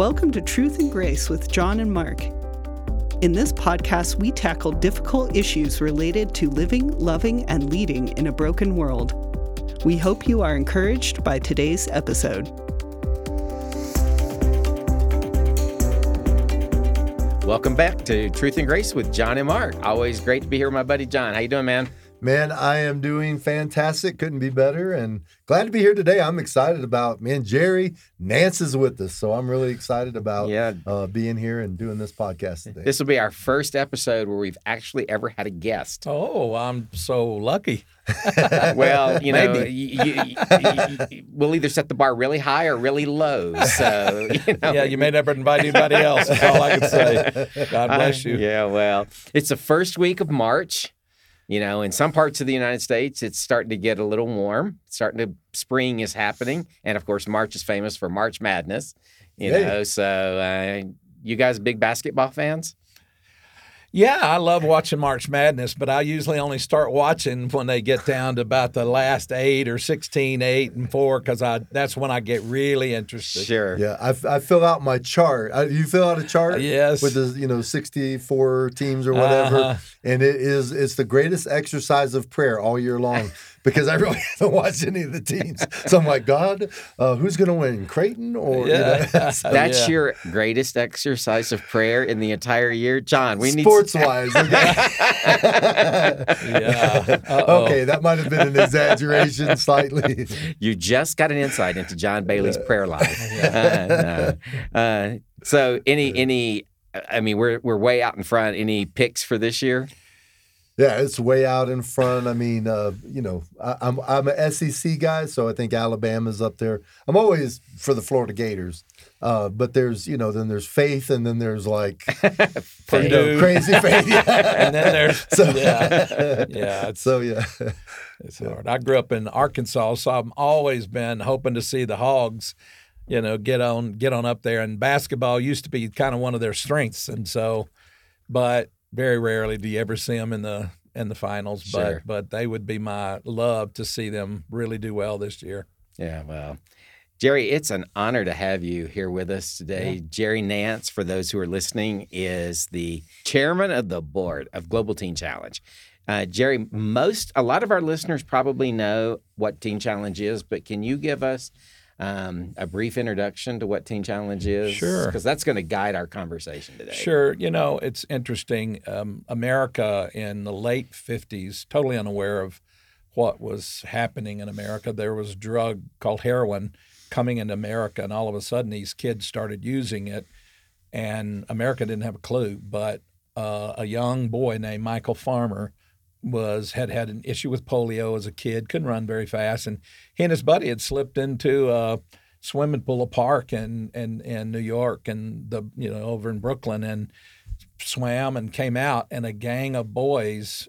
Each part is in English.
Welcome to Truth and Grace with John and Mark. In this podcast, we tackle difficult issues related to living, loving, and leading in a broken world. We hope you are encouraged by today's episode. Welcome back to Truth and Grace with John and Mark. Always great to be here with my buddy John. How you doing, man? Man, I am doing fantastic. Couldn't be better. And glad to be here today. I'm excited about, man, Jerry Nance is with us. So I'm really excited about Yeah. uh, being here and doing this podcast today. This will be our first episode where we've actually ever had a guest. Oh, I'm so lucky. Well, you know, you, you- you- you- we'll either set the bar really high or really low. So, you know, Yeah, you may never invite anybody else. That's all I can say. God bless you. Yeah, well, it's the first week of March. You know, in some parts of the United States, it's starting to get a little warm. It's starting to spring is happening, and of course, March is famous for March Madness. You Yeah. know, so uh, you guys big basketball fans? Yeah, I love watching March Madness, but I usually only start watching when they get down to about the last eight or 16, 8, and 4, because I that's when I get really interested. Sure. yeah, I, I fill out my chart. I, you fill out a chart? Yes. With the, you know, 64 teams or whatever. Uh-huh. And it is, it's the greatest exercise of prayer all year long because I really haven't watched any of the teams. So I'm like, God, uh, who's going to win? Creighton or, you Yeah. know, so- That's Yeah. your greatest exercise of prayer in the entire year, John. We need sports wise. Yeah. Uh-oh. okay, that might have been an exaggeration slightly. You just got an insight into John Bailey's prayer life. Uh, no. Uh, so, any any, I mean, we're we're way out in front. Any picks for this year? Yeah, it's way out in front. I mean, uh, you know, I, I'm I'm a SEC guy, so I think Alabama's up there. I'm always for the Florida Gators, uh, but there's you know then there's faith, and then there's like you know, crazy faith. Yeah. And then there's so yeah, yeah. It's, so yeah, it's hard. I grew up in Arkansas, so I've always been hoping to see the Hogs, you know, get on get on up there. And basketball used to be kind of one of their strengths, and so, but very rarely do you ever see them in the in the finals. Sure. But but they would be my love to see them really do well this year. Yeah, well, Jerry, it's an honor to have you here with us today. Jerry Nance, for those who are listening, is the chairman of the board of Global Teen Challenge. Uh, Jerry, most a lot of our listeners probably know what Teen Challenge is, but can you give us um, a brief introduction to what Teen Challenge is? Sure. because that's going to guide our conversation today. Sure. You know, it's interesting. Um, America in the late 50s, totally unaware of what was happening in America. There was a drug called heroin coming into America, and all of a sudden these kids started using it, and America didn't have a clue. But uh, a young boy named Michael Farmer was had had an issue with polio as a kid, couldn't run very fast, and he and his buddy had slipped into a swimming pool, a park in in, in New York, and the you know over in Brooklyn, and swam and came out, and a gang of boys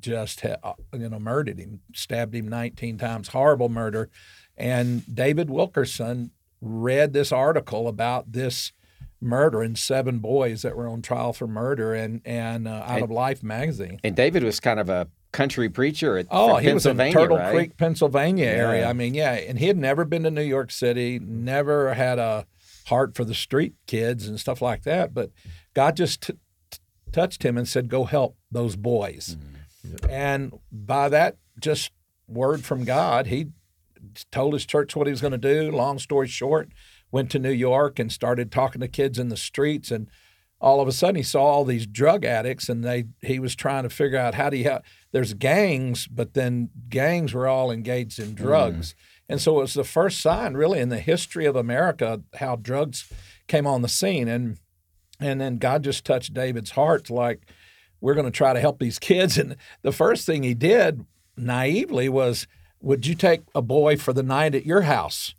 just ha- uh, you know murdered him, stabbed him 19 times, horrible murder, and David Wilkerson read this article about this murder and seven boys that were on trial for murder and and uh, out of Life magazine. And David was kind of a country preacher at Oh, he was in Turtle right? Creek, Pennsylvania area. Yeah. I mean, yeah, and he had never been to New York City, never had a heart for the street kids and stuff like that. But God just t- t- touched him and said, "Go help those boys." Mm-hmm. And by that, just word from God, he told his church what he was going to do. Long story short, went to New York and started talking to kids in the streets and all of a sudden he saw all these drug addicts and they he was trying to figure out how do you have there's gangs but then gangs were all engaged in drugs. Mm. And so it was the first sign really in the history of america how drugs came on the scene. And and then god just touched david's heart like we're going to try to help these kids. And the first thing he did naively was would you take a boy for the night at your house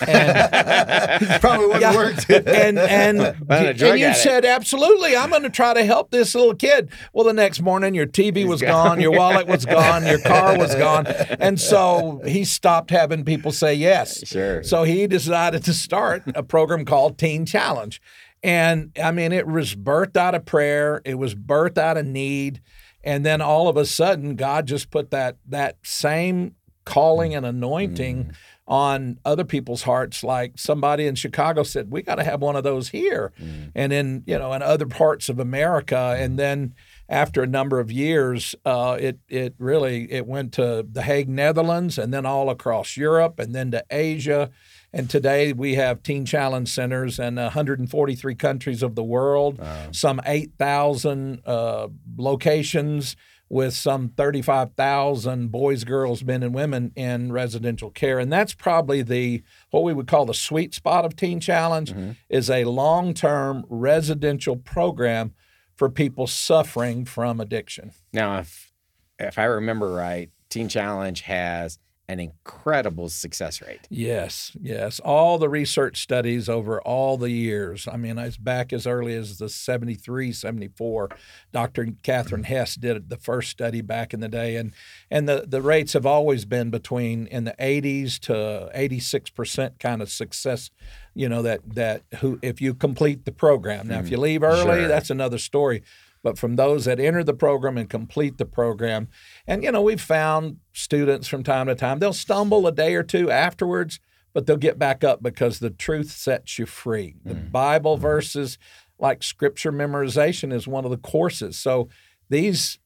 and probably wouldn't yeah. work. and and, and you said absolutely i'm going to try to help this little kid. Well the next morning your tv was gone. your wallet was gone your car was gone. And so he stopped having people say yes. Sure. so he decided to start a program called teen challenge. And i mean it was birthed out of prayer it was birthed out of need and then all of a sudden god just put that that same calling and anointing mm. On other people's hearts. Like somebody in Chicago said, we got to have one of those here, Mm. and in you know in other parts of America. And then after a number of years, uh, it it really it went to the Hague, Netherlands, and then all across Europe, and then to Asia. And today we have Teen Challenge centers in 143 countries of the world, some 8,000 uh, locations with some 35,000 boys, girls, men, and women in residential care. And that's probably the what we would call the sweet spot of Teen Challenge mm-hmm. is a long-term residential program for people suffering from addiction. Now, if if I remember right, Teen Challenge has an incredible success rate. Yes, yes. All the research studies over all the years. I mean, it's back as early as the 73, 74. Dr. Catherine mm-hmm. Hess did the first study back in the day. And, and the, the rates have always been between in the 80s to 86% kind of success, you know, that, that who if you complete the program. Now, if mm-hmm. you leave early, Sure. that's another story but from those that enter the program and complete the program. And, you know, we've found students from time to time, they'll stumble a day or two afterwards, but they'll get back up because the truth sets you free. The mm-hmm. Bible mm-hmm. verses, like scripture memorization, is one of the courses. So these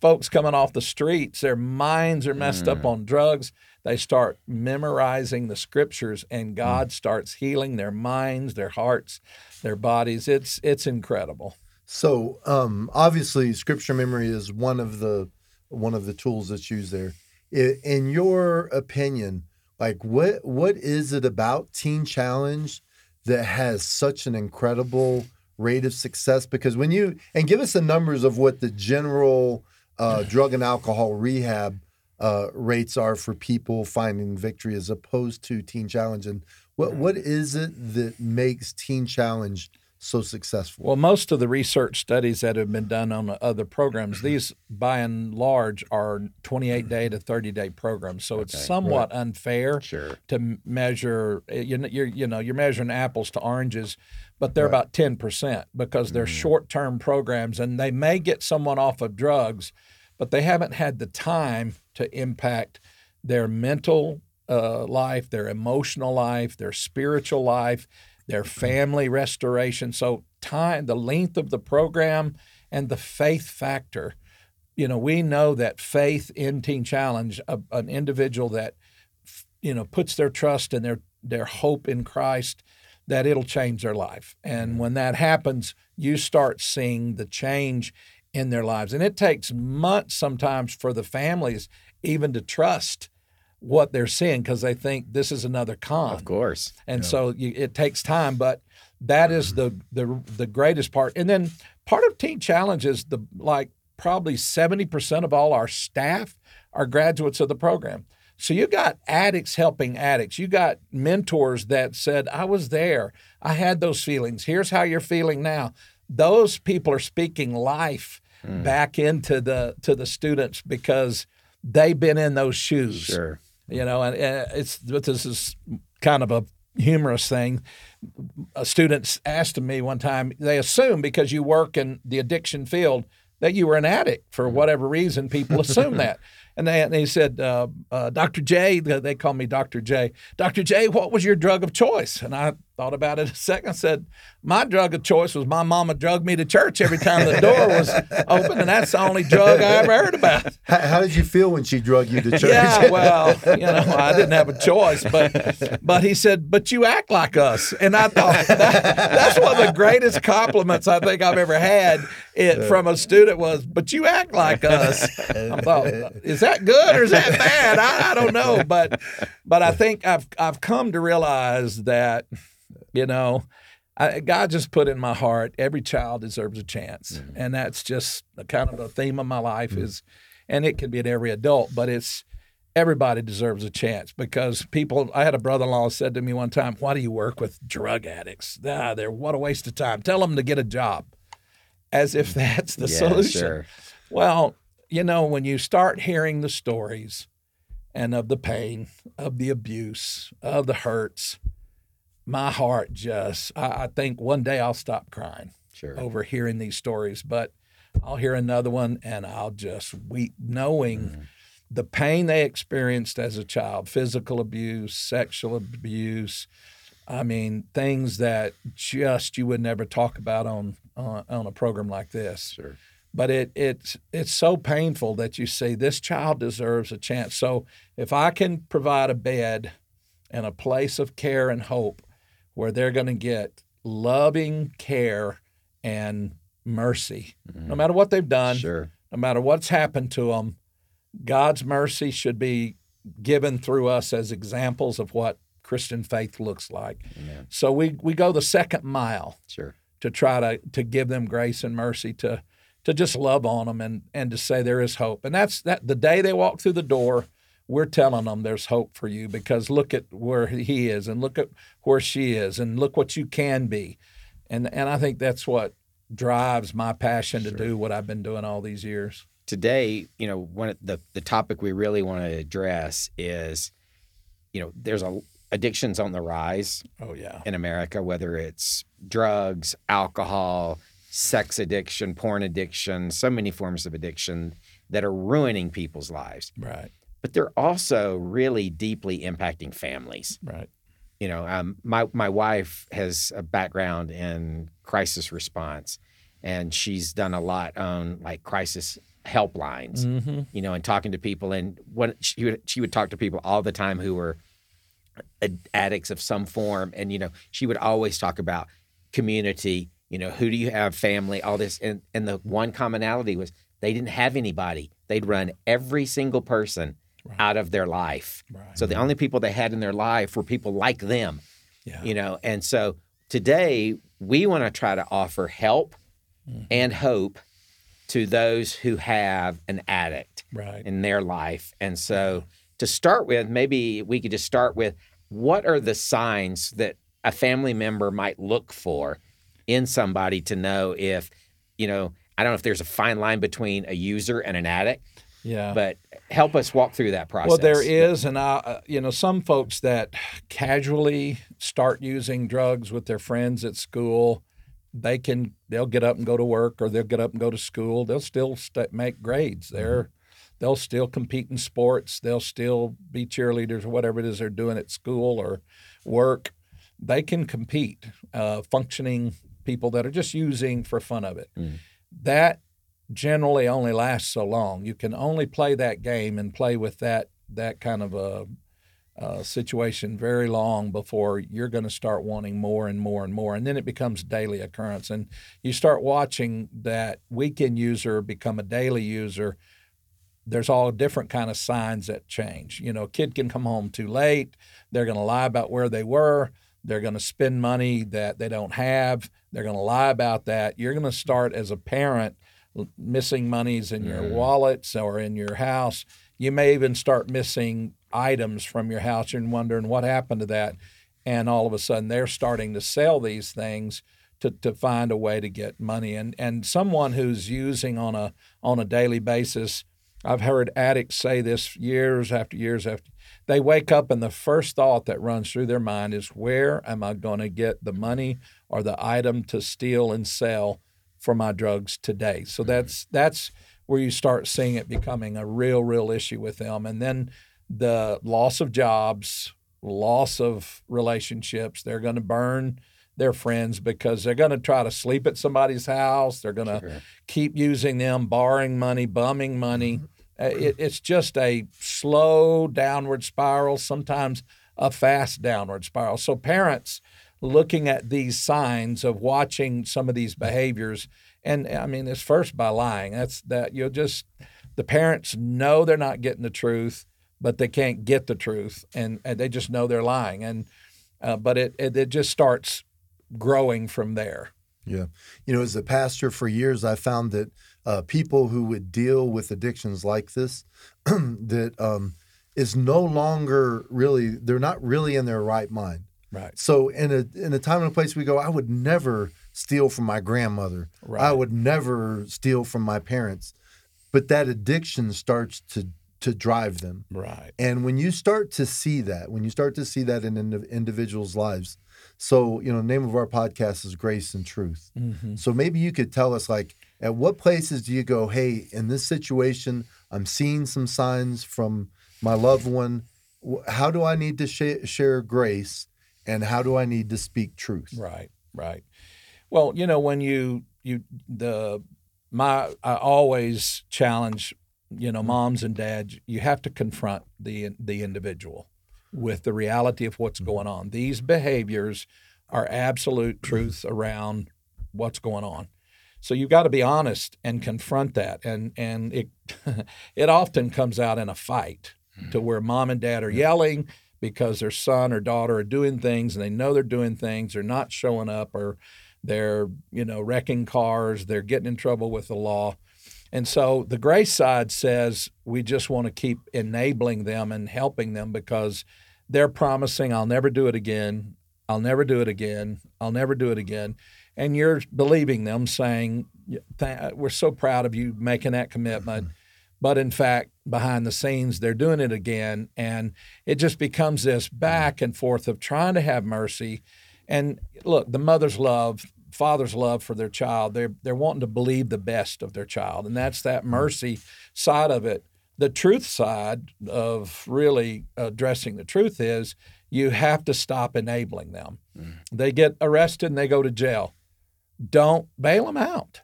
folks coming off the streets, their minds are messed up mm. on drugs. They start memorizing the scriptures, and mm. God starts healing their minds, their hearts, their bodies. It's it's incredible. So um, obviously, scripture memory is one of the one of the tools that's used there. In your opinion, like what what is it about Teen Challenge that has such an incredible rate of success? Because when you and give us the numbers of what the general uh, drug and alcohol rehab uh, rates are for people finding victory as opposed to Teen Challenge, and what what is it that makes Teen Challenge so successful? Well, most of the research studies that have been done on other programs, these by and large are 28 day to 30 day programs. So it's somewhat unfair Sure. to measure. You you're you know you're measuring apples to oranges, but they're about 10 percent because they're short term programs, and they may get someone off of drugs, but they haven't had the time to impact their mental uh, life, their emotional life, their spiritual life, their mm-hmm. family restoration. So time, the length of the program, and the faith factor. You know, we know that faith in Teen Challenge, a, an individual that you know puts their trust and their their hope in Christ, that it'll change their life. And mm-hmm. when that happens, you start seeing the change in their lives. And it takes months sometimes for the families even to trust what they're seeing because they think this is another con. Of course. And so you, it takes time, but that is the, the the greatest part. And then part of Teen Challenge is the like probably seventy percent of all our staff are graduates of the program. So you got addicts helping addicts. You got mentors that said, "I was there. I had those feelings. Here's how you're feeling now." Those people are speaking life mm. back into the to the students because they've been in those shoes Sure. You know and, and it's but this is kind of a humorous thing. A student asked me one time they assume because you work in the addiction field that you were an addict for whatever reason people assume that. And they, and they said uh, uh, dr j they call me dr j. Dr j what was your drug of choice? And i thought about it a second said my drug of choice was my mama drugged me to church every time the door was open and that's the only drug i ever heard about How, how did you feel when she drugged you to church? yeah, well, you know, I didn't have a choice, but but he said, "But you act like us," and I thought that, that's one of the greatest compliments I think I've ever had it from a student was, "But you act like us." I thought, is that good or is that bad? I, I don't know, but but I think I've I've come to realize that, you know. I, God just put in my heart every child deserves a chance, mm-hmm. and that's just a kind of the theme of my life mm-hmm. is, and it can be at every adult, but it's everybody deserves a chance because people. I had a brother-in-law said to me one time, "Why do you work with drug addicts? Ah, they're what a waste of time. Tell them to get a job." As if mm. that's the Yeah, solution. sure. Well, you know, when you start hearing the stories and of the pain, of the abuse, of the hurts, my heart just, I, I think one day I'll stop crying Sure. over hearing these stories, but I'll hear another one and I'll just weep knowing mm-hmm. the pain they experienced as a child, physical abuse, sexual abuse, I mean, things that just you would never talk about on on, on a program like this. Sure. But it it's it's so painful that you say this child deserves a chance. So if I can provide a bed and a place of care and hope where they're going to get loving care and mercy, no mm-hmm. matter what they've done, Sure. no matter what's happened to them, God's mercy should be given through us as examples of what Christian faith looks like. Amen. So we we go the second mile Sure. to try to to give them grace and mercy to to just love on them and and to say there is hope. And that's that the day they walk through the door, we're telling them there's hope for you because look at where he is and look at where she is and look what you can be. And and I think that's what drives my passion to do what I've been doing all these years. today, you know, one the the topic we really want to address is, you know, there's a addictions on the rise Oh yeah. in America, whether it's drugs, alcohol, sex addiction, porn addiction, so many forms of addiction that are ruining people's lives. Right. But they're also really deeply impacting families. Right. You know, um, my my wife has a background in crisis response, and she's done a lot on like crisis helplines. Mm-hmm. You know, and talking to people, and what she would she would talk to people all the time who were addicts of some form, and you know, she would always talk about community. You know, who do you have, family, all this, and and the one commonality was they didn't have anybody. They'd run every single person out of their life. Right. So the only people they had in their life were people like them, Yeah. you know. And so today we want to try to offer help Mm-hmm. and hope to those who have an addict Right. in their life. And so to start with, maybe we could just start with what are the signs that a family member might look for in somebody to know if, you know, I don't know if there's a fine line between a user and an addict, Yeah. but help us walk through that process. Well, there is, and I, uh, you know, some folks that casually start using drugs with their friends at school, they can they'll get up and go to work, or they'll get up and go to school. They'll still st- make grades. They're they'll still compete in sports. They'll still be cheerleaders or whatever it is they're doing at school or work. They can compete. Uh, functioning people that are just using for fun of it. Mm. That generally only lasts so long. You can only play that game and play with that that kind of a, a situation very long before you're going to start wanting more and more and more, and then it becomes daily occurrence. And you start watching that weekend user become a daily user. There's all different kind of signs that change. You know, a kid can come home too late. They're going to lie about where they were. They're going to spend money that they don't have. They're going to lie about that. You're going to start as a parent missing monies in your wallets or in your house. You may even start missing items from your house and wondering what happened to that. And all of a sudden, they're starting to sell these things to, to find a way to get money. And and someone who's using on a on a daily basis, I've heard addicts say this years after years after. They wake up and the first thought that runs through their mind is, "Where am I going to get the money or the item to steal and sell for my drugs today?" So that's that's where you start seeing it becoming a real, real issue with them. And then the loss of jobs, loss of relationships. They're going to burn their friends because they're going to try to sleep at somebody's house. They're going to Sure. keep using them, borrowing money, bumming money. Uh, It, it's just a slow downward spiral, sometimes a fast downward spiral. So, parents looking at these signs of watching some of these behaviors, and I mean, it's first by lying. That's that you'll just, the parents know they're not getting the truth, but they can't get the truth, and, and they just know they're lying. And, uh, but it, it, it just starts growing from there. Yeah. You know, as a pastor for years, I found that uh, people who would deal with addictions like this, that um, is no longer really, they're not really in their right mind. Right. So in a in a time and a place we go, I would never steal from my grandmother. Right. I would never steal from my parents. But that addiction starts to to drive them. Right. And when you start to see that, when you start to see that in indi- individuals' lives, so you know, the name of our podcast is Grace and Truth. Mm-hmm. So maybe you could tell us, like, at what places do you go? Hey, in this situation, I'm seeing some signs from my loved one. How do I need to sh- share grace, and how do I need to speak truth? Right, right. Well, you know, when you you the my I always challenge, you know, mm-hmm. moms and dads, you have to confront the the individual with the reality of what's mm-hmm. going on. These behaviors are absolute truths around what's going on. So you've got to be honest and confront that. And and it it often comes out in a fight to mm-hmm. where mom and dad are yelling because their son or daughter are doing things and they know they're doing things, they're not showing up or they're, you know, wrecking cars, they're getting in trouble with the law. And so the grace side says we just want to keep enabling them and helping them because they're promising, I'll never do it again. I'll never do it again. I'll never do it again. And you're believing them, saying, We're so proud of you making that commitment. But in fact, behind the scenes, they're doing it again. And it just becomes this back and forth of trying to have mercy. And look, the mother's love, father's love for their child, they're, they're wanting to believe the best of their child. And that's that mm. mercy side of it. The truth side of really addressing the truth is you have to stop enabling them. Mm. They get arrested and they go to jail. Don't bail them out.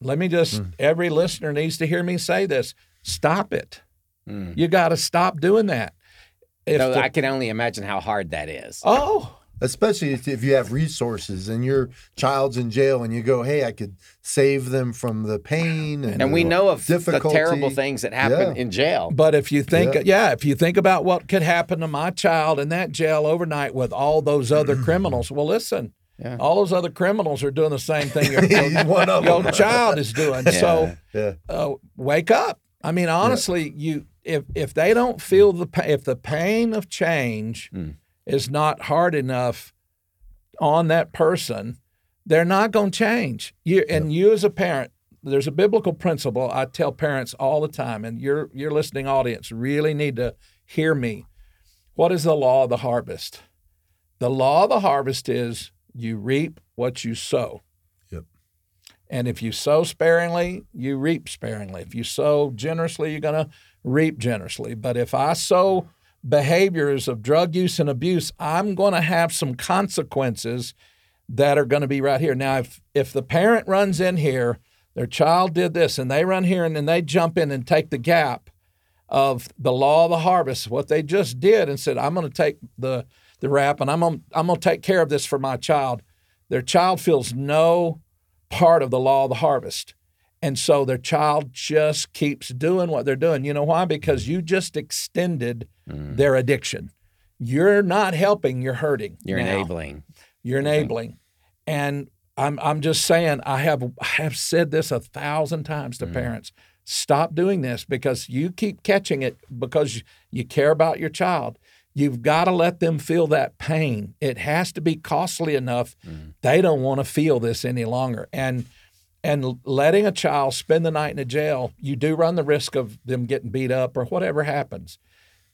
Let me just, mm. every listener needs to hear me say this stop it. Mm. You got to stop doing that. If So the- I can only imagine how hard that is. oh, Especially if, if you have resources and your child's in jail and you go, hey, I could save them from the pain and, and we the know of the terrible things that happen Yeah. in jail. but if you think, Yeah. yeah. if you think about what could happen to my child in that jail overnight with all those other criminals, well, listen, Yeah. all those other criminals are doing the same thing your, your, one of your child is doing. So Yeah. uh, wake up. I mean, honestly, you if if they don't feel the if the pain of change Mm. is not hard enough on that person, they're not going to change. You and you as a parent, there's a biblical principle I tell parents all the time, and your your listening audience really need to hear me. What is the law of the harvest? The law of the harvest is you reap what you sow. And if you sow sparingly, you reap sparingly. If you sow generously, you're going to reap generously. But if I sow behaviors of drug use and abuse, I'm going to have some consequences that are going to be right here. Now, if if the parent runs in here, their child did this, and they run here and then they jump in and take the gap of the law of the harvest, what they just did, and said, "I'm going to take the the rap and I'm going I'm going to take care of this for my child." Their child feels no part of the law of the harvest. And so their child just keeps doing what they're doing. You know why? Because mm. you just extended Mm. their addiction. You're not helping, you're hurting. You're now. enabling. You're mm-hmm. enabling. And I'm I'm just saying I have I have said this a thousand times to mm. parents. Stop doing this because you keep catching it because you care about your child. You've got to let them feel that pain. It has to be costly enough. Mm-hmm. They don't want to feel this any longer. And and letting a child spend the night in a jail, you do run the risk of them getting beat up or whatever happens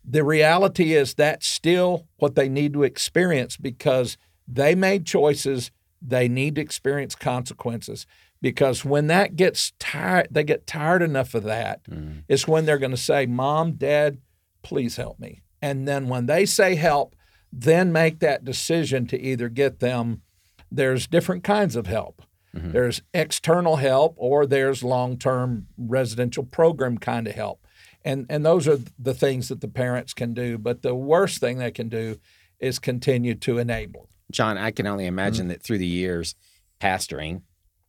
the reality is that's still what they need to experience because they made choices they need to experience consequences because when that gets tired they get tired enough of that mm-hmm. it's when they're going to say mom dad please help me and then when they say help then make that decision to either get them there's different kinds of help. Mm-hmm. There's external help or there's long-term residential program kind of help. And and those are the things that the parents can do. But the worst thing they can do is continue to enable. John, I can only imagine mm-hmm. that through the years pastoring,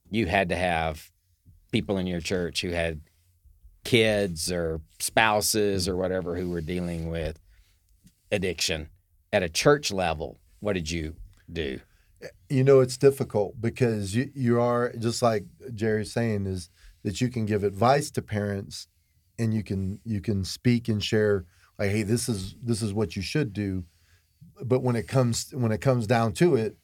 you had to have people in your church who had kids or spouses or whatever who were dealing with addiction. At a church level, what did you do? you know it's difficult because you you are just like Jerry's saying is that you can give advice to parents and you can you can speak and share like hey this is this is what you should do but when it comes when it comes down to it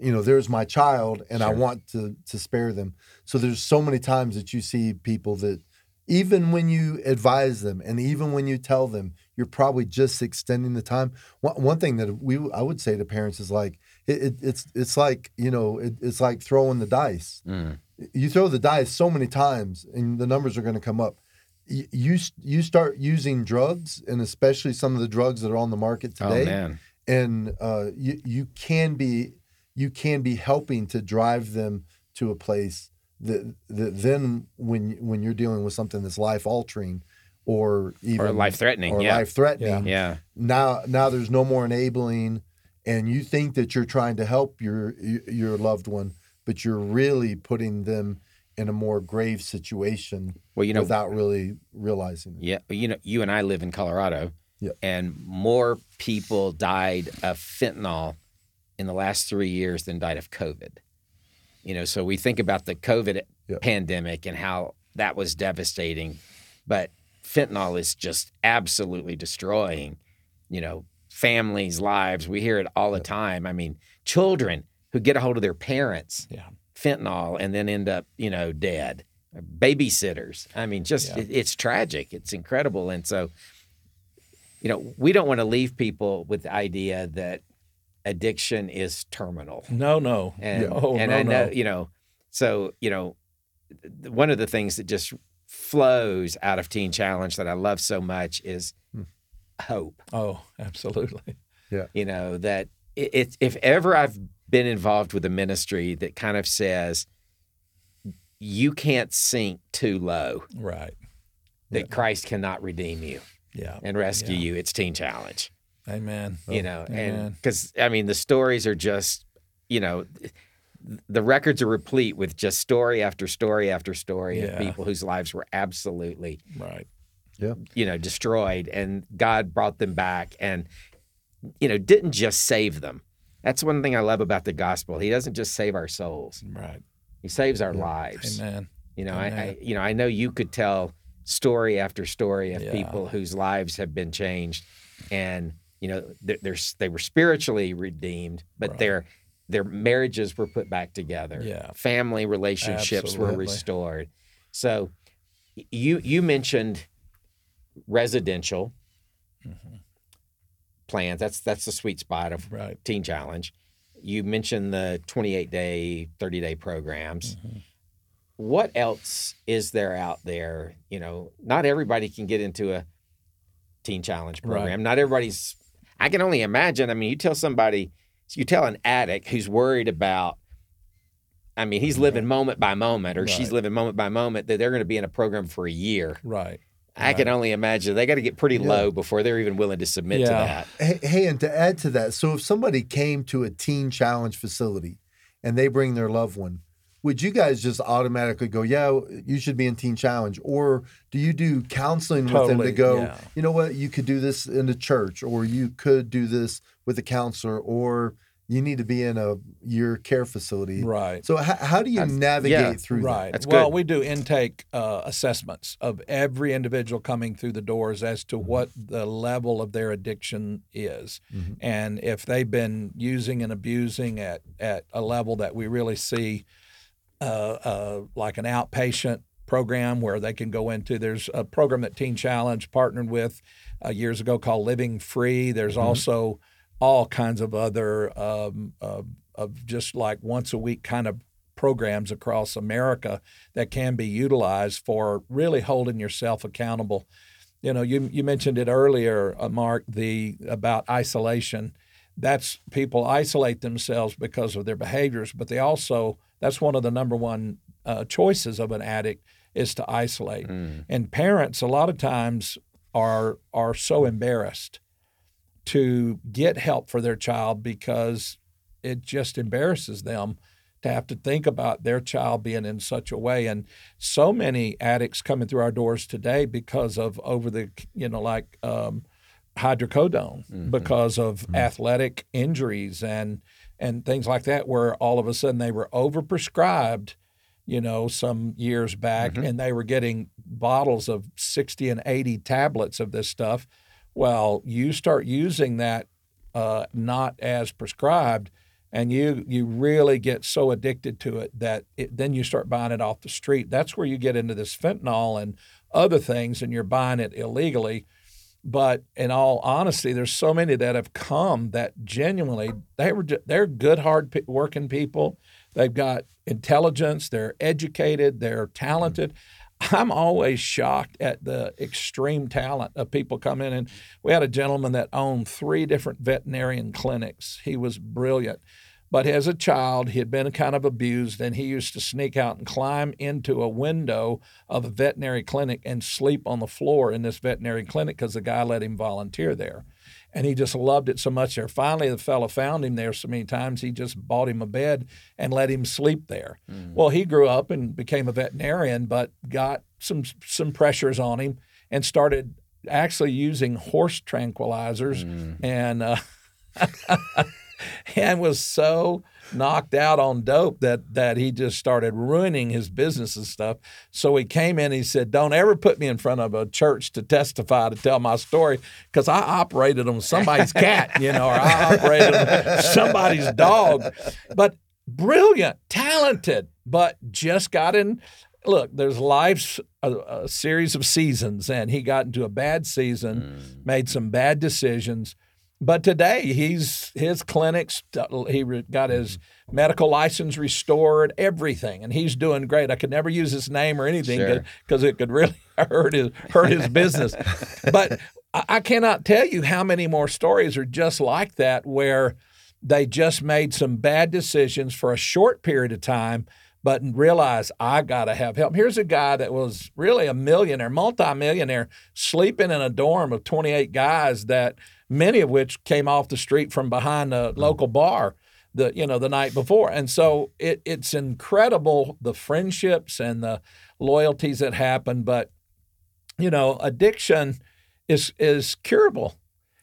you know there's my child and I want to to spare them so there's so many times that you see people that even when you advise them and even when you tell them you're probably just extending the time one, one thing that we I would say to parents is like it, it, it's it's like you know it, it's like throwing the dice Mm. you throw the dice so many times and the numbers are going to come up you you start using drugs, and especially some of the drugs that are on the market Oh today, man. and uh, you you can be you can be helping to drive them to a place that, that then when when you're dealing with something that's life altering or even Or life threatening. or Yeah. life threatening Yeah. now now there's no more enabling and you think that you're trying to help your your loved one but you're really putting them in a more grave situation Well, you know, without really realizing it. Yeah, you know, you and I live in Colorado, Yep. and more people died of fentanyl in the last three years than died of COVID. You know, so we think about the COVID Yep. pandemic and how that was devastating, but fentanyl is just absolutely destroying, you know, families' lives. We hear it all the time. I mean, children who get a hold of their parents, Yeah. fentanyl, and then end up, you know, dead. Babysitters. I mean, just Yeah. it, it's tragic. It's incredible, and so, you know, we don't want to leave people with the idea that addiction is terminal. No, no. And, Oh, and no, I know, no. you know, so, you know, one of the things that just flows out of Teen Challenge that I love so much is Hmm. hope. Oh, absolutely. Yeah. You know, that it, it, if ever I've been involved with a ministry that kind of says, you can't sink too low, Right. that Christ cannot redeem you Yeah. and rescue Yeah. you, it's Teen Challenge. Amen. you know, and because I mean, the stories are just, you know, the records are replete with just story after story after story of people whose lives were absolutely, Right. yeah you know, destroyed, and God brought them back, and you know, didn't just save them. That's one thing I love about the gospel. He doesn't just save our souls; Right. He saves our lives. Amen. You know, I, I, you know, I know you could tell story after story of Yeah. people whose lives have been changed, and you know, they're, they're they were spiritually redeemed, but Right. their their marriages were put back together. Yeah. family relationships were restored. So, you you mentioned residential Mm-hmm. plans. That's that's the sweet spot of Right. Teen Challenge. You mentioned the 28 day, 30 day programs. Mm-hmm. What else is there out there? You know, not everybody can get into a Teen Challenge Right. program. Not everybody's, I can only imagine. I mean, you tell somebody, you tell an addict who's worried about, I mean, he's living mm-hmm. moment by moment or she's living moment by moment that they're going to be in a program for a year. Right. I can only imagine they got to get pretty low before they're even willing to submit to that. Hey, hey, and to add to that, so if somebody came to a teen challenge facility and they bring their loved one, would you guys just automatically go, yeah, you should be in teen challenge? Or do you do counseling with them to go, yeah. you know what, you could do this in the church, or you could do this with a counselor, or you need to be in a your care facility? Right. So how, how do you That's- navigate yeah, through Right. That's well, good. we do intake uh, assessments of every individual coming through the doors as to what the level of their addiction is. Mhm. And if they've been using and abusing at, at a level that we really see uh, uh, like an outpatient program where they can go into, there's a program that Teen Challenge partnered with uh, years ago called Living Free. There's also all kinds of other um, uh, of just like once a week kind of programs across America that can be utilized for really holding yourself accountable. You know, you you mentioned it earlier, uh, Mark, the about isolation. That's people isolate themselves because of their behaviors, but they also that's one of the number one uh, choices of an addict is to isolate. Mm. And parents a lot of times are are so embarrassed to get help for their child because it just embarrasses them to have to think about their child being in such a way and so many addicts coming through our doors today because of over the you know like um, hydrocodone because of athletic injuries and and things like that where all of a sudden they were overprescribed you know some years back and they were getting bottles of 60 and 80 tablets of this stuff. Well you start using that uh, not as prescribed and you you really get so addicted to it that it, then you start buying it off the street. That's where you get into this fentanyl and other things and you're buying it illegally but in all honesty there's so many that have come that genuinely they were they're good hard working people they've got intelligence they're educated they're talented I'm always shocked at the extreme talent of people come in. And we had a gentleman that owned three different veterinarian clinics. He was brilliant. But as a child, he had been kind of abused, and he used to sneak out and climb into a window of a veterinary clinic and sleep on the floor in this veterinary clinic because the guy let him volunteer there. And he just loved it so much there. Finally, the fellow found him there so many times, he just bought him a bed and let him sleep there. Mm. Well, he grew up and became a veterinarian, but got some some pressures on him and started actually using horse tranquilizers mm. and uh, and was so knocked out on dope that that he just started ruining his business and stuff. So he came in and he said, "Don't ever put me in front of a church to testify to tell my story because I operated on somebody's cat, you know, or I operated on somebody's dog." But brilliant, talented, but just got in. Look, there's life's a, a series of seasons, and he got into a bad season, mm. made some bad decisions but today he's his clinics. He got his mm-hmm. medical license restored, everything, and he's doing great. I could never use his name or anything because sure. it could really hurt his hurt his business. but I cannot tell you how many more stories are just like that where they just made some bad decisions for a short period of time but realize I got to have help. Here's a guy that was really a millionaire, multimillionaire, sleeping in a dorm of 28 guys that many of which came off the street from behind a local bar the you know the night before and so it, it's incredible the friendships and the loyalties that happen but you know addiction is is curable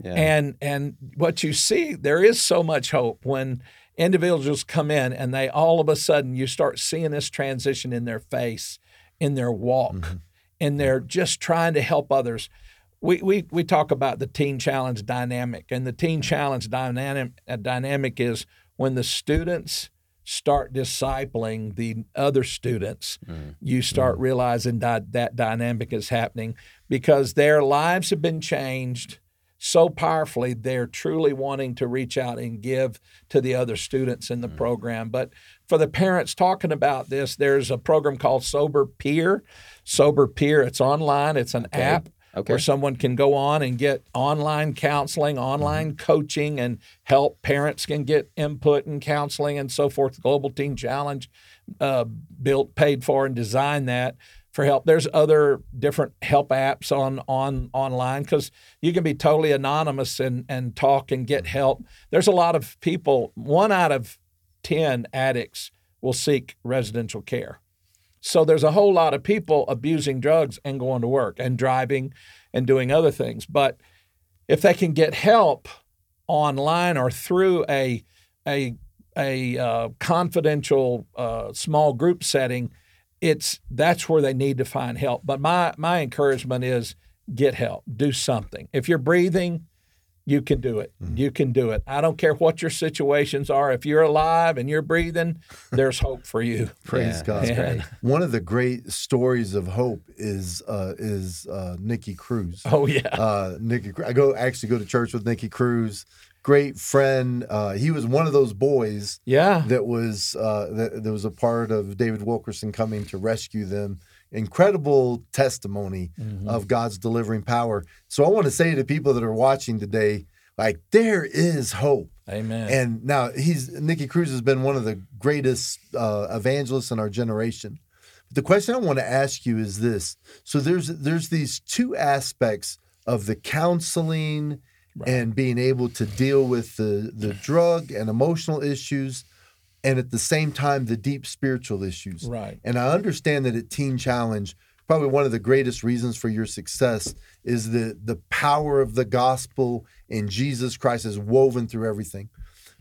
yeah. and and what you see there is so much hope when individuals come in and they all of a sudden you start seeing this transition in their face in their walk mm-hmm. and they're just trying to help others we, we, we talk about the teen challenge dynamic, and the teen challenge dynamic, uh, dynamic is when the students start discipling the other students, mm. you start mm. realizing that that dynamic is happening because their lives have been changed so powerfully. They're truly wanting to reach out and give to the other students in the mm. program. But for the parents talking about this, there's a program called Sober Peer. Sober Peer, it's online, it's an okay. app okay. where someone can go on and get online counseling, online mm-hmm. coaching, and help. Parents can get input and counseling and so forth. Global Teen Challenge uh, built, paid for, and designed that for help. There's other different help apps on on online because you can be totally anonymous and and talk and get help. There's a lot of people. One out of ten addicts will seek residential care. So there's a whole lot of people abusing drugs and going to work and driving and doing other things. But if they can get help online or through a a a uh, confidential uh, small group setting, it's that's where they need to find help. But my my encouragement is get help, do something. If you're breathing, you can do it. Mm-hmm. You can do it. I don't care what your situations are. If you're alive and you're breathing, there's hope for you. Praise yeah, God. One of the great stories of hope is uh, is uh, Nicky Cruz. Oh yeah. Uh, Nicky, I go actually go to church with Nicky Cruz. Great friend. Uh, he was one of those boys. Yeah. That was uh, that, that was a part of David Wilkerson coming to rescue them incredible testimony mm-hmm. of God's delivering power. So I want to say to people that are watching today, like there is hope. Amen. And now he's Nicky Cruz has been one of the greatest uh, evangelists in our generation. But the question I want to ask you is this: so there's there's these two aspects of the counseling right. and being able to deal with the the drug and emotional issues and at the same time the deep spiritual issues. Right. And I understand that at Teen Challenge, probably one of the greatest reasons for your success is the the power of the gospel in Jesus Christ is woven through everything.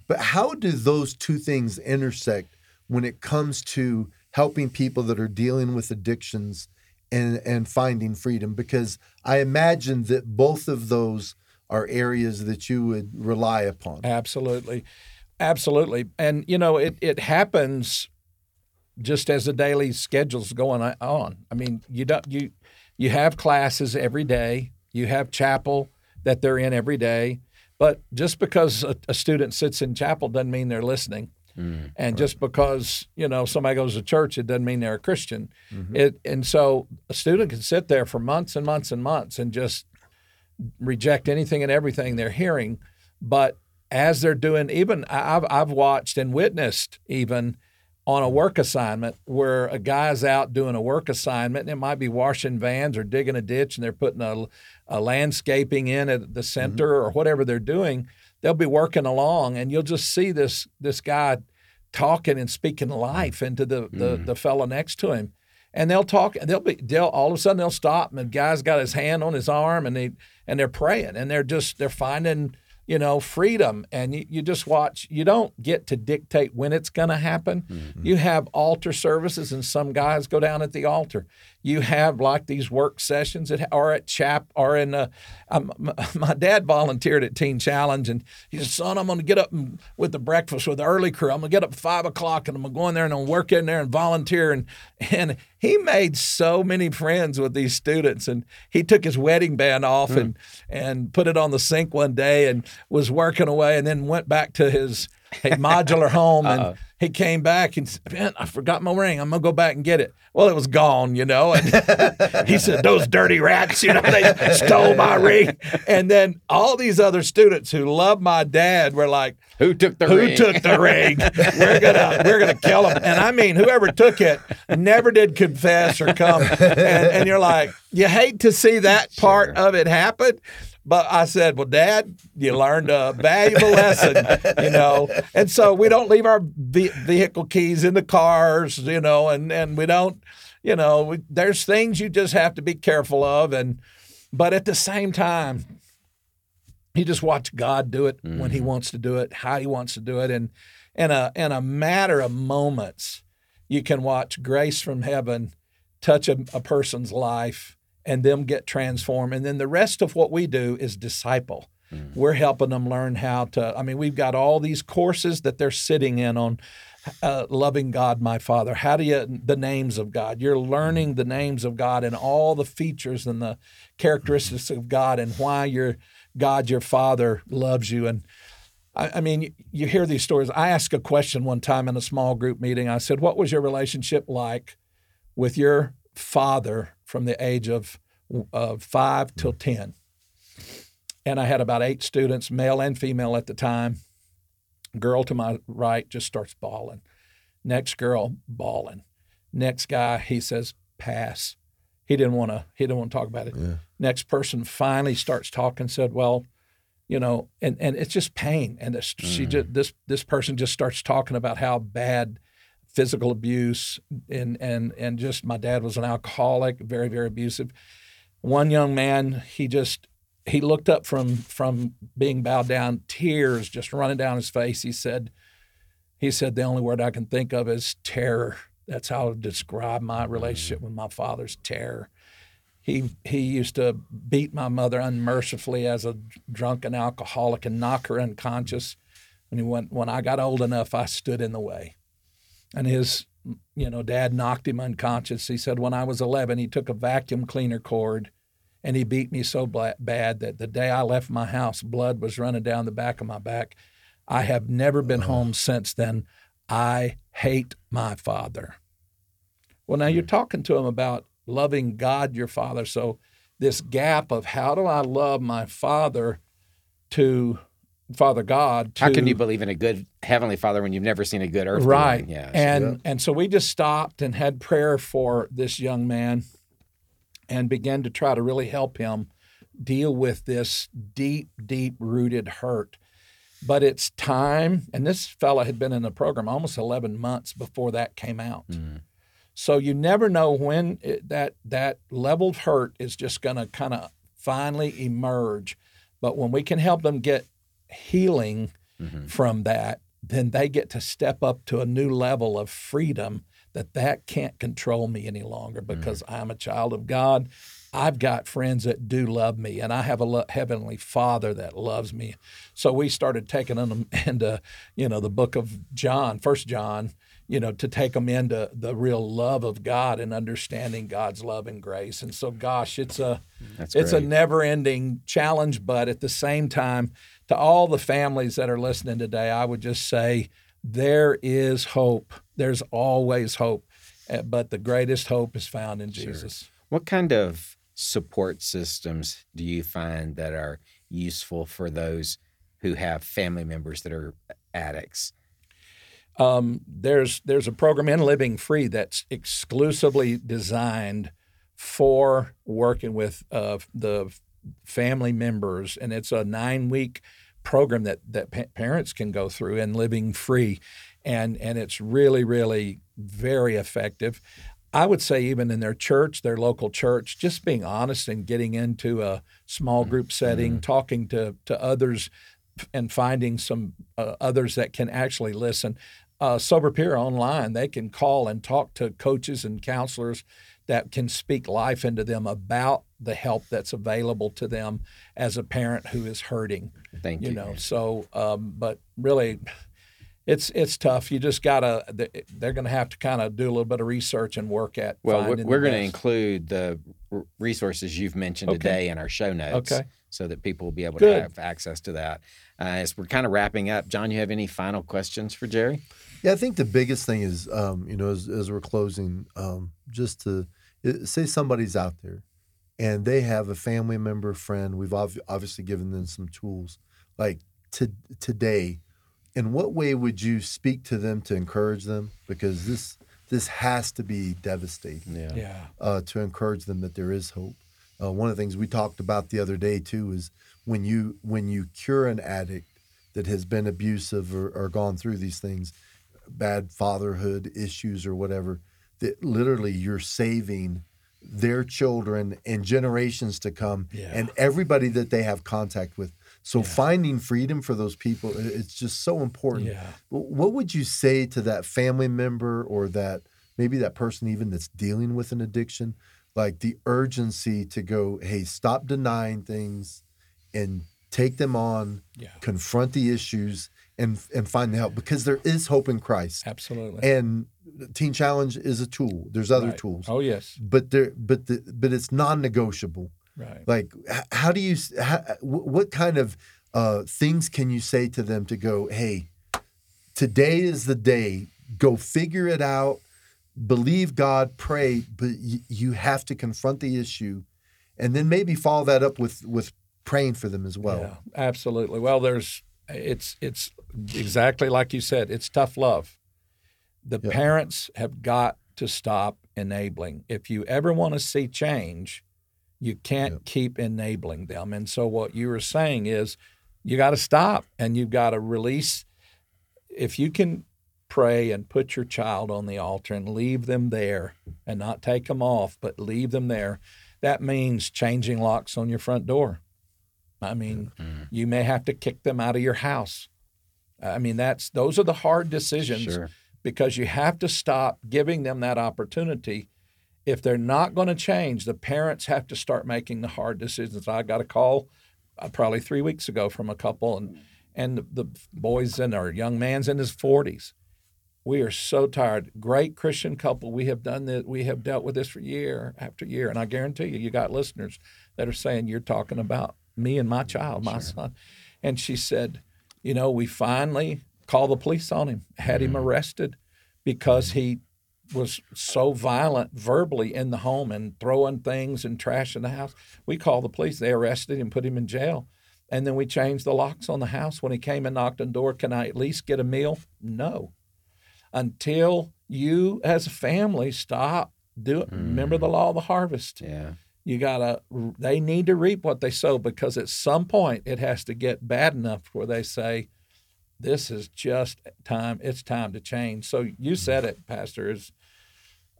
But how do those two things intersect when it comes to helping people that are dealing with addictions and and finding freedom? Because I imagine that both of those are areas that you would rely upon. Absolutely. Absolutely. And, you know, it, it happens just as the daily schedule's going on. I mean, you don't, you, you have classes every day, you have chapel that they're in every day. But just because a, a student sits in chapel doesn't mean they're listening. Mm, and right. just because you know somebody goes to church, it doesn't mean they're a Christian. Mm-hmm. It and so a student can sit there for months and months and months and just reject anything and everything they're hearing, but as they're doing, even I've I've watched and witnessed even on a work assignment where a guy's out doing a work assignment and it might be washing vans or digging a ditch and they're putting a, a landscaping in at the center mm-hmm. or whatever they're doing they'll be working along and you'll just see this this guy talking and speaking life into the the, mm-hmm. the fellow next to him and they'll talk and they'll be they'll all of a sudden they'll stop and the guy's got his hand on his arm and they and they're praying and they're just they're finding you know, freedom. And you, you just watch, you don't get to dictate when it's going to happen. Mm-hmm. You have altar services, and some guys go down at the altar. You have like these work sessions at, or at chap or in, uh, um, my dad volunteered at Teen Challenge, and he said, Son, I'm going to get up with the breakfast with the early crew. I'm going to get up at five o'clock and I'm going to go in there and I'm work in there and volunteer. And, and he made so many friends with these students and he took his wedding band off mm. and and put it on the sink one day and was working away and then went back to his modular home and he came back and said, Man, I forgot my ring. I'm gonna go back and get it. Well, it was gone, you know. And he said, Those dirty rats, you know, they stole my ring. And then all these other students who love my dad were like, Who took the who ring? Who took the ring? we're gonna we're gonna kill him. And I mean, whoever took it never did confess or come. And, and you're like, you hate to see that part sure. of it happen. But I said, well, Dad, you learned a valuable lesson, you know. And so we don't leave our vehicle keys in the cars, you know, and, and we don't, you know, we, there's things you just have to be careful of. And, but at the same time, you just watch God do it mm-hmm. when He mm-hmm. wants to do it, how He wants to do it. And in a, in a matter of moments, you can watch grace from heaven touch a, a person's life and them get transformed. And then the rest of what we do is disciple. Mm. We're helping them learn how to. I mean, we've got all these courses that they're sitting in on uh, loving God, my Father. How do you the names of God? You're learning the names of God and all the features and the characteristics of God and why your God, your Father, loves you. And I, I mean, you hear these stories. I asked a question one time in a small group meeting. I said, "What was your relationship like with your father from the age of, of five till 10. And I had about eight students, male and female at the time. Girl to my right just starts bawling. Next girl, bawling. Next guy, he says, pass. He didn't want to. He didn't want to talk about it. Yeah. Next person finally starts talking. Said, "Well, you know," and and it's just pain. And this, mm. she just this this person just starts talking about how bad physical abuse and and and just my dad was an alcoholic, very very abusive. One young man, he just he looked up from from being bowed down, tears just running down his face. He said, he said the only word I can think of is terror. That's how to describe my relationship with my father's terror. He he used to beat my mother unmercifully as a drunken alcoholic and knock her unconscious. And he went, when I got old enough, I stood in the way and his you know dad knocked him unconscious. He said when i was 11 he took a vacuum cleaner cord and he beat me so bad that the day i left my house blood was running down the back of my back. I have never been home since then. I hate my father. Well now you're hmm. talking to him about loving god your father. So this gap of how do i love my father to Father God. To, How can you believe in a good heavenly Father when you've never seen a good earthly right? One? Yeah, and yeah. and so we just stopped and had prayer for this young man, and began to try to really help him deal with this deep, deep rooted hurt. But it's time, and this fella had been in the program almost 11 months before that came out. Mm. So you never know when it, that that level of hurt is just going to kind of finally emerge. But when we can help them get healing mm-hmm. from that, then they get to step up to a new level of freedom that that can't control me any longer because mm-hmm. I'm a child of God. I've got friends that do love me, and I have a lo- heavenly Father that loves me. So we started taking them into, you know, the book of John, First John, you know, to take them into the real love of God and understanding God's love and grace. And so, gosh, it's a That's it's great. a never-ending challenge, but at the same time, to all the families that are listening today, I would just say there is hope. There's always hope, Uh, but the greatest hope is found in Sure. Jesus. What kind of support systems do you find that are useful for those who have family members that are addicts? Um, there's there's a program in Living Free that's exclusively designed for working with uh, the family members, and it's a nine week program that that pa- parents can go through and Living Free, and and it's really really very effective. I would say even in their church, their local church, just being honest and getting into a small group setting, talking to to others, and finding some uh, others that can actually listen. Uh, Sober Peer online, they can call and talk to coaches and counselors that can speak life into them about the help that's available to them as a parent who is hurting. Thank you. You know, so um, but really, it's it's tough. You just gotta. They're going to have to kind of do a little bit of research and work at. Well, we're, finding we're going to include the resources you've mentioned Okay. today in our show notes Okay. so that people will be able Good. to have access to that. Uh, as we're kind of wrapping up, John, you have any final questions for Jerry? Yeah, I think the biggest thing is, um, you know, as, as we're closing, um, just to say somebody's out there and they have a family member, friend. We've ob- obviously given them some tools. Like to, today, in what way would you speak to them to encourage them? Because this this has to be devastating Yeah. Yeah. uh, to encourage them that there is hope. Uh, one of the things we talked about the other day too is when you when you cure an addict that has been abusive or, or gone through these things, bad fatherhood issues or whatever, that literally you're saving their children and generations to come Yeah. and everybody that they have contact with. So Yeah. finding freedom for those people, it's just so important. Yeah. What would you say to that family member or that maybe that person even that's dealing with an addiction? Like the urgency to go, hey, stop denying things and take them on, Yeah. confront the issues and and find the help because there is hope in Christ. Absolutely. And Teen Challenge is a tool. There's other Right. tools. Oh yes. But there but the but it's non-negotiable Right. like how do you how, what kind of uh, things can you say to them to go hey today is the day go figure it out believe god pray but y- you have to confront the issue and then maybe follow that up with with praying for them as well Yeah, absolutely. Well, there's it's it's exactly like you said. It's tough love. The Yeah. parents have got to stop enabling. If you ever want to see change, you can't Yep. keep enabling them. And so what you were saying is you got to stop and you've got to release if you can pray and put your child on the altar and leave them there and not take them off, but leave them there, that means changing locks on your front door. I mean, you may have to kick them out of your house. I mean, that's those are the hard decisions Sure. because you have to stop giving them that opportunity. If they're not going to change, the parents have to start making the hard decisions. I got a call uh, probably three weeks ago from a couple, and and the, the boys in our young man's in his forties. We are so tired. Great Christian couple. We have done this. We have dealt with this for year after year, and I guarantee you, you got listeners that are saying you're talking about me and my child, my son. And she said, you know, we finally called the police on him, had him mm. arrested because he was so violent verbally in the home and throwing things and trash in the house. We called the police. They arrested him, put him in jail. And then we changed the locks on the house. When he came and knocked on the door, can I at least get a meal? No. Until you as a family stop do it. Remember mm. the law of the harvest. Yeah. You gotta they need to reap what they sow because at some point it has to get bad enough where they say, This is just time, it's time to change. So you said it, Pastor, is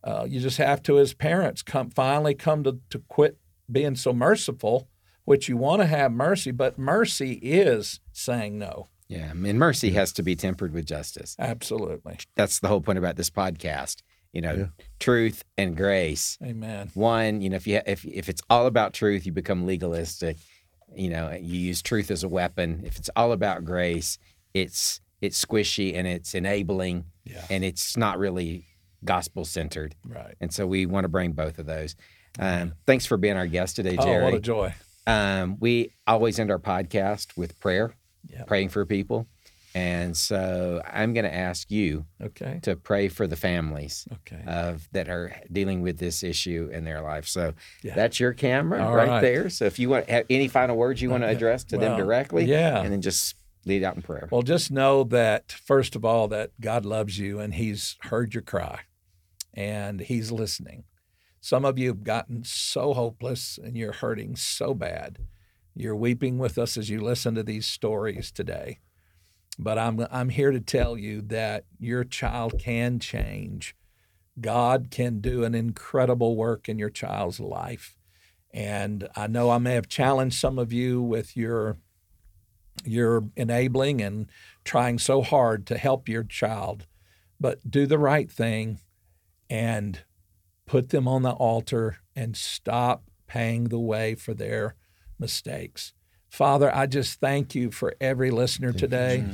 uh, you just have to as parents come finally come to, to quit being so merciful, which you want to have mercy, but mercy is saying no. Yeah. I mean, mercy has to be tempered with justice. Absolutely. That's the whole point about this podcast. You know, Yeah. truth and grace. Amen. One, you know, if you if if it's all about truth, you become legalistic. You know, you use truth as a weapon. If it's all about grace, it's it's squishy and it's enabling Yeah. and it's not really gospel centered. Right. And so we want to bring both of those. Um, thanks for being our guest today, Oh, Jerry. what a joy. Um, we always end our podcast with prayer, Yeah. praying for people. And so I'm going to ask you Okay. to pray for the families Okay. of that are dealing with this issue in their life. So Yeah. that's your camera right, right. there. So if you want have any final words you want to address to them directly, yeah. and then just lead out in prayer. Well, just know that, first of all, that God loves you and He's heard your cry and He's listening. Some of you have gotten so hopeless and you're hurting so bad. You're weeping with us as you listen to these stories today. But I'm, I'm here to tell you that your child can change. God can do an incredible work in your child's life. And I know I may have challenged some of you with your you're enabling and trying so hard to help your child, but do the right thing and put them on the altar and stop paying the way for their mistakes. Father, I just thank you for every listener today.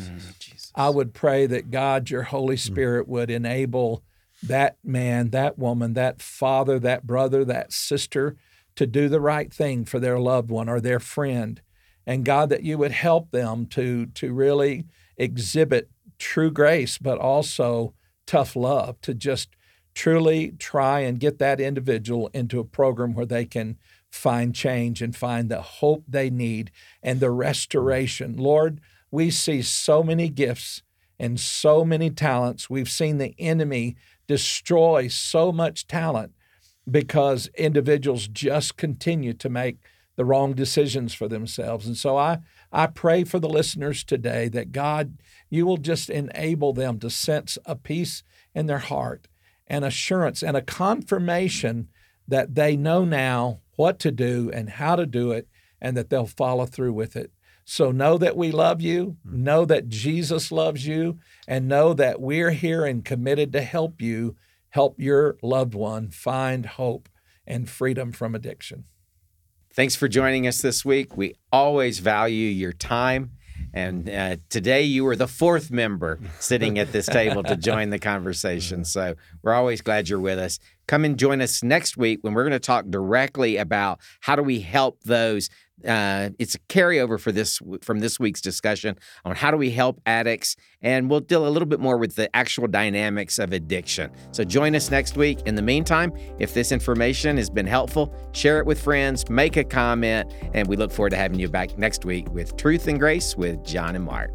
I would pray that God, your Holy Spirit, would enable that man, that woman, that father, that brother, that sister to do the right thing for their loved one or their friend. And God, that you would help them to, to really exhibit true grace, but also tough love, to just truly try and get that individual into a program where they can find change and find the hope they need and the restoration. Lord, we see so many gifts and so many talents. We've seen the enemy destroy so much talent because individuals just continue to make the wrong decisions for themselves. And so I, I pray for the listeners today that God, you will just enable them to sense a peace in their heart, an assurance, and a confirmation that they know now what to do and how to do it, and that they'll follow through with it. So know that we love you, know that Jesus loves you, and know that we're here and committed to help you help your loved one find hope and freedom from addiction. Thanks for joining us this week. We always value your time. And uh, today you were the fourth member sitting at this table to join the conversation. So we're always glad you're with us. Come and join us next week when we're going to talk directly about how do we help those. Uh, it's a carryover for this from this week's discussion on how do we help addicts, and we'll deal a little bit more with the actual dynamics of addiction. So join us next week. In the meantime, if this information has been helpful, share it with friends, make a comment, and we look forward to having you back next week with Truth and Grace with John and Mark.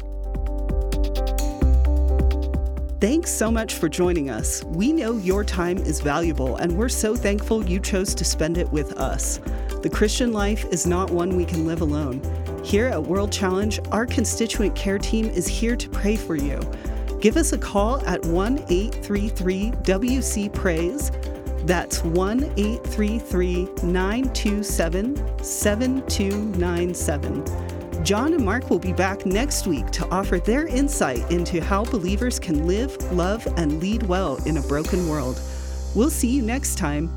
Thanks so much for joining us. We know your time is valuable, and we're so thankful you chose to spend it with us. The Christian life is not one we can live alone. Here at World Challenge, our constituent care team is here to pray for you. Give us a call at 1 833 WC Prays. That's 1 833 927 7297. John and Mark will be back next week to offer their insight into how believers can live, love, and lead well in a broken world. We'll see you next time